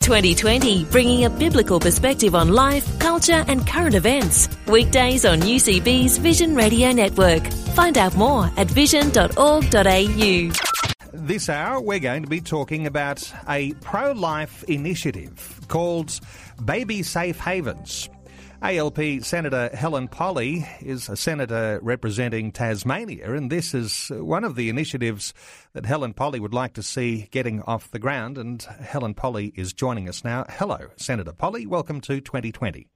2020, bringing a biblical perspective on life, culture, and current events. Weekdays on UCB's Vision Radio Network. Find out more at vision.org.au. This hour, we're going to be talking about a pro life initiative called Baby Safe Havens. ALP Senator Helen Polley is a senator representing Tasmania, and this is one of the initiatives that Helen Polley would like to see getting off the ground. And Helen Polley is joining us now. Hello, Senator Polley. Welcome to 2020.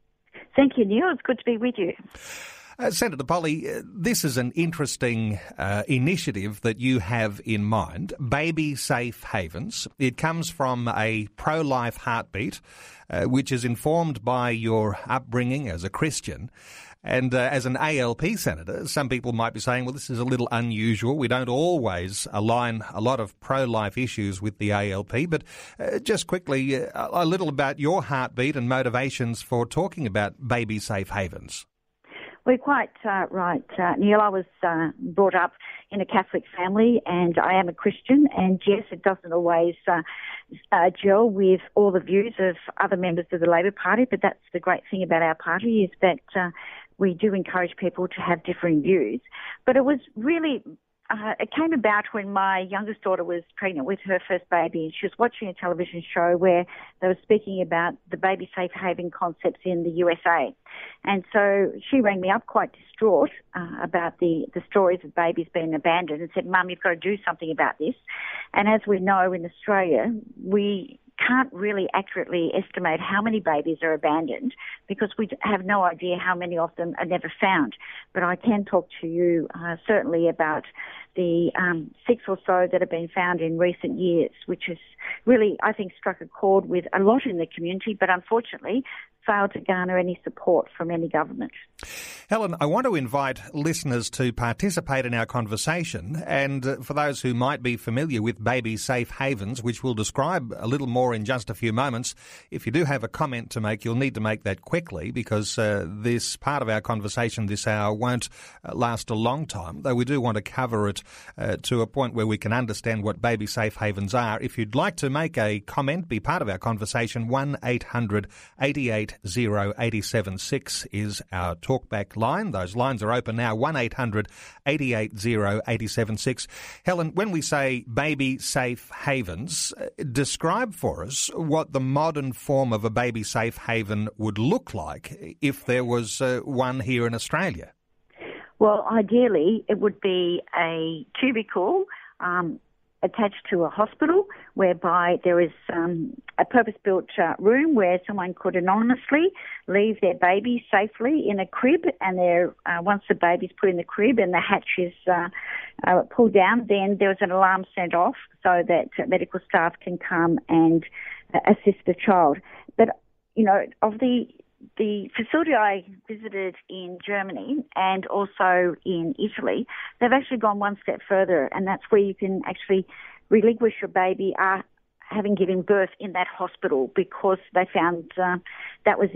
Thank you, Neil. It's good to be with you. Uh, Senator Polley, uh, this is an interesting uh, initiative that you have in mind, Baby Safe Havens. It comes from a pro life heartbeat, uh, which is informed by your upbringing as a Christian. And uh, as an ALP senator, some people might be saying, well, this is a little unusual. We don't always align a lot of pro life issues with the ALP. But uh, just quickly, a little about your heartbeat and motivations for talking about baby safe havens. We're quite uh, right, uh, Neil. I was uh, brought up in a Catholic family, and I am a Christian. And yes, it doesn't always uh, uh, gel with all the views of other members of the Labor Party. But that's the great thing about our party is that uh, we do encourage people to have differing views. But it was really uh, it came about when my youngest daughter was pregnant with her first baby, and she was watching a television show where they were speaking about the baby safe haven concepts in the USA. And so she rang me up quite distraught uh, about the, the stories of babies being abandoned and said, Mum, you've got to do something about this. And as we know in Australia, we can't really accurately estimate how many babies are abandoned because we have no idea how many of them are never found. But I can talk to you uh, certainly about the um, six or so that have been found in recent years, which has really, I think, struck a chord with a lot in the community, but unfortunately failed to garner any support from any government. Helen, I want to invite listeners to participate in our conversation. And uh, for those who might be familiar with Baby Safe Havens, which we'll describe a little more in just a few moments, if you do have a comment to make, you'll need to make that quickly because uh, this part of our conversation this hour won't uh, last a long time, though we do want to cover it uh, to a point where we can understand what Baby Safe Havens are. If you'd like to make a comment, be part of our conversation, 1 800 88 0876 is our talkback line. Those lines are open now, 1800 880 876. Helen, when we say baby safe havens, uh, describe for us what the modern form of a baby safe haven would look like if there was uh, one here in Australia. Well, ideally, it would be a cubicle um, attached to a hospital whereby there is um, a purpose-built uh, room where someone could anonymously leave their baby safely in a crib and uh, once the baby's put in the crib and the hatch is uh, uh, pulled down, then there's an alarm sent off so that medical staff can come and uh, assist the child. But, you know, of the the facility I visited in Germany and also in Italy, they've actually gone one step further, and that's where you can actually relinquish your baby uh, having given birth in that hospital because they found uh, that was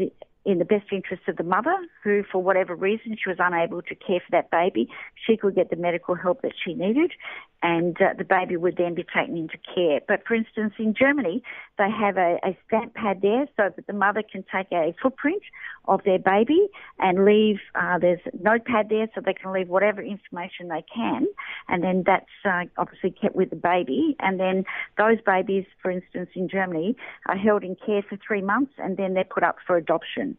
in the best interest of the mother, who, for whatever reason, she was unable to care for that baby. She could get the medical help that she needed, and uh, the baby would then be taken into care. But for instance, in Germany, they have a, a stamp pad there so that the mother can take a footprint of their baby and leave, uh, there's a notepad there so they can leave whatever information they can, and then that's uh, obviously kept with the baby. And then those babies, for instance, in Germany, are held in care for three months and then they're put up for adoption.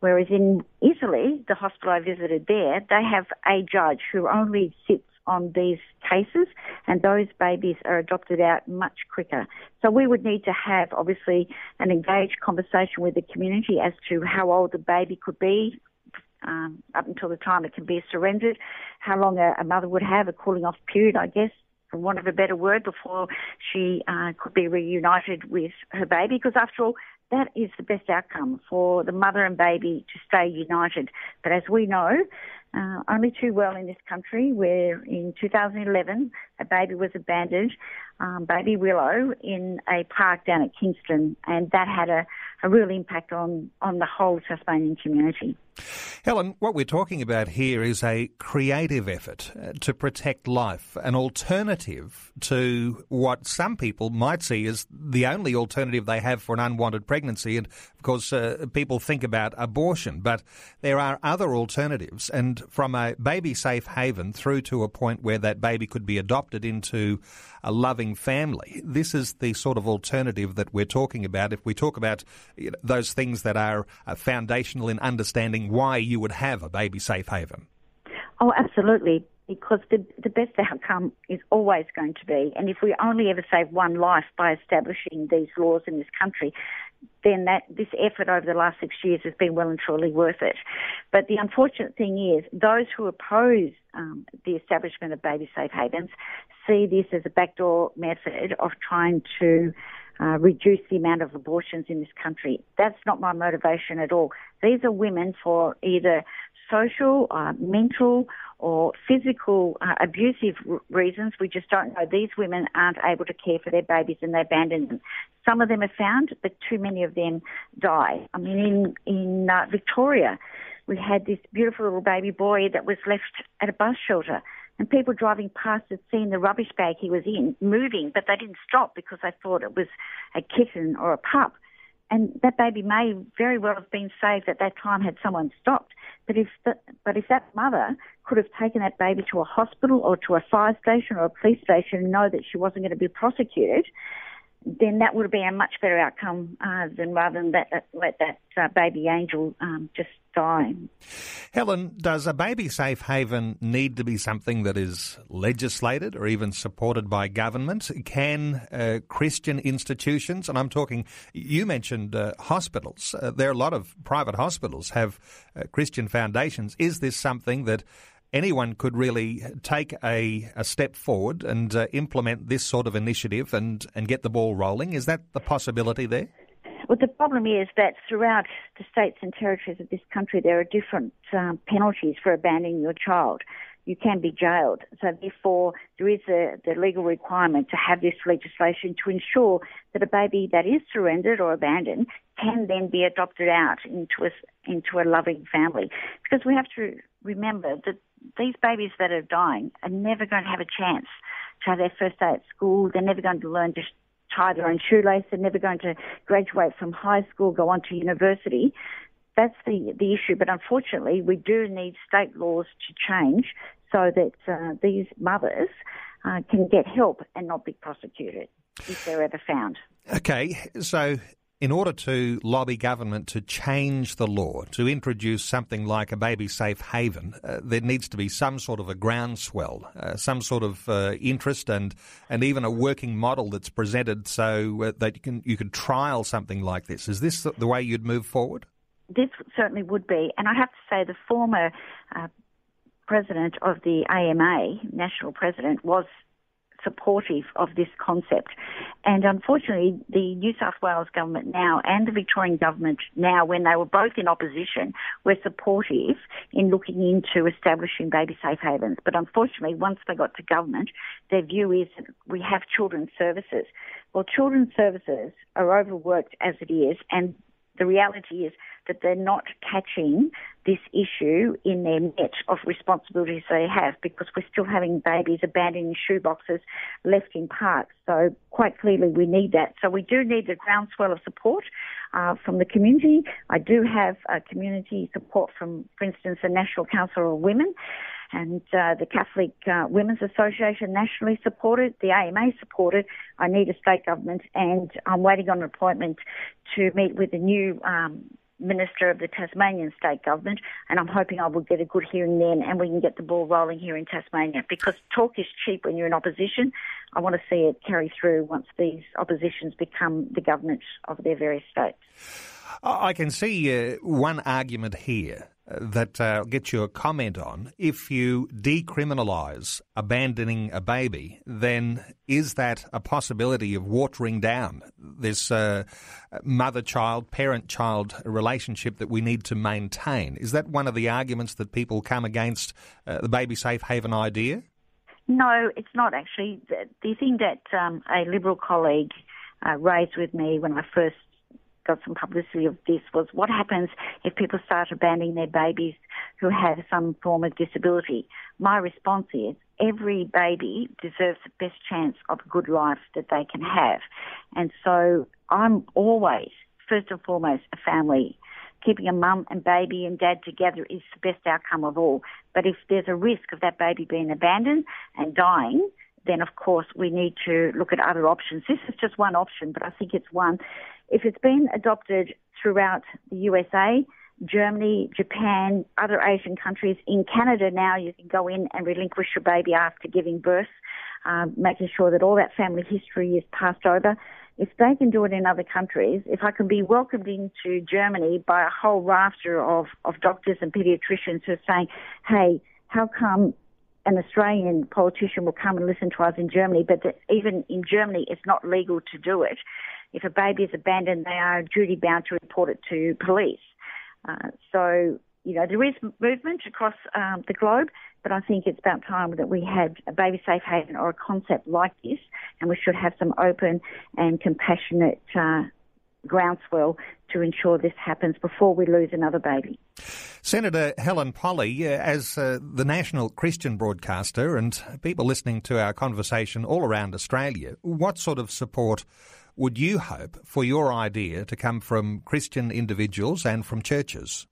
Whereas in Italy, the hospital I visited there, they have a judge who only sits on these cases, and those babies are adopted out much quicker. So we would need to have, obviously, an engaged conversation with the community as to how old the baby could be. Um, up until the time it can be surrendered, how long a, a mother would have, a cooling off period, I guess, for want of a better word, before she uh, could be reunited with her baby. Because after all, that is the best outcome for the mother and baby to stay united. But as we know, uh, only too well in this country, where in 2011 a baby was abandoned, um, baby Willow, in a park down at Kingston, and that had a, a real impact on, on the whole Tasmanian community. Helen, what we're talking about here is a creative effort uh, to protect life, an alternative to what some people might see as the only alternative they have for an unwanted pregnancy. And of course, uh, people think about abortion, but there are other alternatives. And from a baby safe haven through to a point where that baby could be adopted into a loving family, this is the sort of alternative that we're talking about. If we talk about you know, those things that are uh, foundational in understanding why you would have a baby safe haven. Oh, absolutely. Because the, the best outcome is always going to be, and if we only ever save one life by establishing these laws in this country, then that this effort over the last six years has been well and truly worth it. But the unfortunate thing is, those who oppose um, the establishment of baby safe havens see this as a backdoor method of trying to uh, reduce the amount of abortions in this country. That's not my motivation at all. These are women for either social, uh, mental, or physical uh, abusive r- reasons. We just don't know. These women aren't able to care for their babies and they abandon them. Some of them are found, but too many of them die. I mean, in in uh, Victoria, we had this beautiful little baby boy that was left at a bus shelter and people driving past had seen the rubbish bag he was in moving, but they didn't stop because they thought it was a kitten or a pup. And that baby may very well have been saved at that time had someone stopped. But if the, but if that mother could have taken that baby to a hospital or to a fire station or a police station and know that she wasn't going to be prosecuted, then that would be a much better outcome uh, than rather than that, uh, let that uh, baby angel um, just die. Helen, does a baby safe haven need to be something that is legislated or even supported by government? Can uh, Christian institutions, and I'm talking, you mentioned uh, hospitals, uh, there are a lot of private hospitals have Christian foundations. Is this something that anyone could really take a, a step forward and uh, implement this sort of initiative and, and get the ball rolling. Is that the possibility there? Well, the problem is that throughout the states and territories of this country, there are different um, penalties for abandoning your child. You can be jailed. So therefore, there is a, the legal requirement to have this legislation to ensure that a baby that is surrendered or abandoned can then be adopted out into a, into a loving family. Because we have to remember that these babies that are dying are never going to have a chance to have their first day at school. They're never going to learn to tie their own shoelace. They're never going to graduate from high school, go on to university. That's the, the issue. But unfortunately, we do need state laws to change so that uh, these mothers uh, can get help and not be prosecuted if they're ever found. Okay, so in order to lobby government to change the law, to introduce something like a baby safe haven, uh, there needs to be some sort of a groundswell, uh, some sort of uh, interest, and and even a working model that's presented so uh, that you can you can trial something like this. Is this the way you'd move forward? This certainly would be, and I have to say the former uh, president of the AMA, national president, was supportive of this concept. And unfortunately, the New South Wales government now and the Victorian government now, when they were both in opposition, were supportive in looking into establishing baby safe havens. But unfortunately, once they got to government, their view is we have children's services. Well, children's services are overworked as it is, and the reality is that they're not catching this issue in their net of responsibilities they have because we're still having babies abandoning shoeboxes left in parks. So quite clearly we need that. So we do need the groundswell of support uh, from the community. I do have uh, community support from, for instance, the National Council of Women and uh, the Catholic uh, Women's Association nationally supported, the AMA supported. I need a state government, and I'm waiting on an appointment to meet with the new um, Minister of the Tasmanian State Government, and I'm hoping I will get a good hearing then and we can get the ball rolling here in Tasmania because talk is cheap when you're in opposition. I want to see it carry through once these oppositions become the government of their various states. I can see uh, one argument here uh, that uh, get you a comment on. If you decriminalise abandoning a baby, then is that a possibility of watering down this uh, mother child, parent child relationship that we need to maintain? Is that one of the arguments that people come against uh, the baby safe haven idea? No, it's not actually. The, the thing that um, a Liberal colleague uh, raised with me when I first got some publicity of this was what happens if people start abandoning their babies who have some form of disability. My response is every baby deserves the best chance of a good life that they can have. And so I'm always, first and foremost, a family. Keeping a mum and baby and dad together is the best outcome of all. But if there's a risk of that baby being abandoned and dying, then of course we need to look at other options. This is just one option, but I think it's one. If it's been adopted throughout the USA, Germany, Japan, other Asian countries, in Canada now you can go in and relinquish your baby after giving birth, um, making sure that all that family history is passed over. If they can do it in other countries, if I can be welcomed into Germany by a whole rafter of, of doctors and pediatricians who are saying, hey, how come an Australian politician will come and listen to us in Germany, but even in Germany, it's not legal to do it. If a baby is abandoned, they are duty bound to report it to police. Uh, so, you know, there is movement across um, the globe, but I think it's about time that we had a baby safe haven or a concept like this, and we should have some open and compassionate uh, groundswell to ensure this happens before we lose another baby. Senator Helen Polley, uh, as uh, the national Christian broadcaster and people listening to our conversation all around Australia, what sort of support would you hope for your idea to come from Christian individuals and from churches?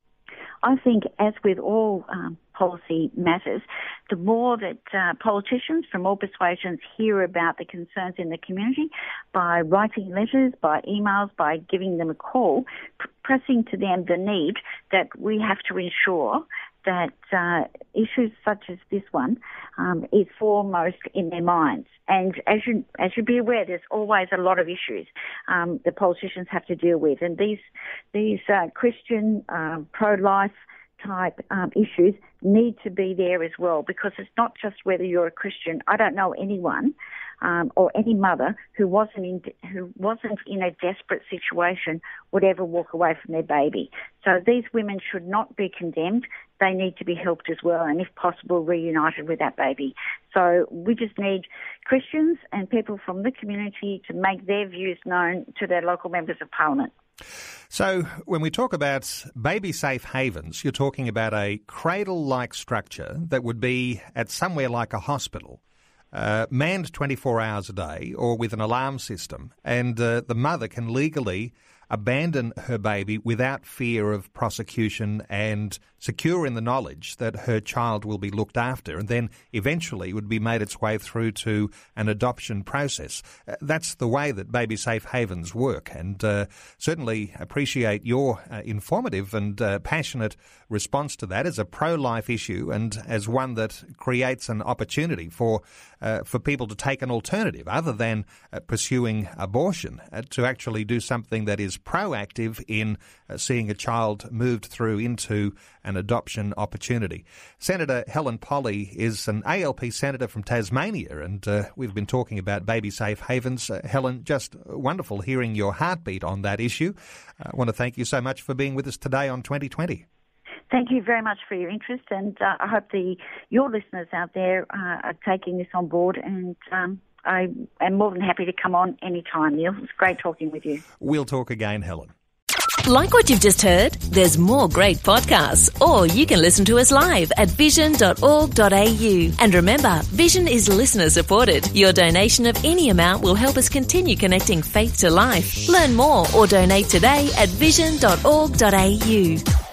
I think, as with all um, policy matters, the more that uh, politicians from all persuasions hear about the concerns in the community by writing letters, by emails, by giving them a call, pr- pressing to them the need that we have to ensure that uh, issues such as this one um, is foremost in their minds. And as you as you be aware, there's always a lot of issues um, the politicians have to deal with, and these these uh, Christian um, pro-life type um, issues need to be there as well because it's not just whether you're a Christian. I don't know anyone um, or any mother who wasn't in who wasn't in a desperate situation would ever walk away from their baby. So these women should not be condemned. They need to be helped as well, and if possible, reunited with that baby. So we just need Christians and people from the community to make their views known to their local members of parliament. So, when we talk about baby safe havens, you're talking about a cradle like structure that would be at somewhere like a hospital uh, manned 24 hours a day or with an alarm system, and uh, the mother can legally abandon her baby without fear of prosecution and secure in the knowledge that her child will be looked after and then eventually would be made its way through to an adoption process. Uh, that's the way that baby safe havens work and uh, certainly appreciate your uh, informative and uh, passionate response to that as a pro-life issue and as one that creates an opportunity for uh, for people to take an alternative other than pursuing abortion to actually do something that is proactive in uh, seeing a child moved through into an adoption opportunity. Senator Helen Polley is an ALP senator from Tasmania, and uh, we've been talking about baby safe havens. Uh, Helen, just wonderful hearing your heartbeat on that issue. Uh, I want to thank you so much for being with us today on 2020. Thank you very much for your interest, and uh, I hope the your listeners out there are taking this on board and. Um, I am more than happy to come on anytime, Neil. It's great talking with you. We'll talk again, Helen. Like what you've just heard? There's more great podcasts, or you can listen to us live at vision.org.au. And remember, Vision is listener supported. Your donation of any amount will help us continue connecting faith to life. Learn more or donate today at vision.org.au.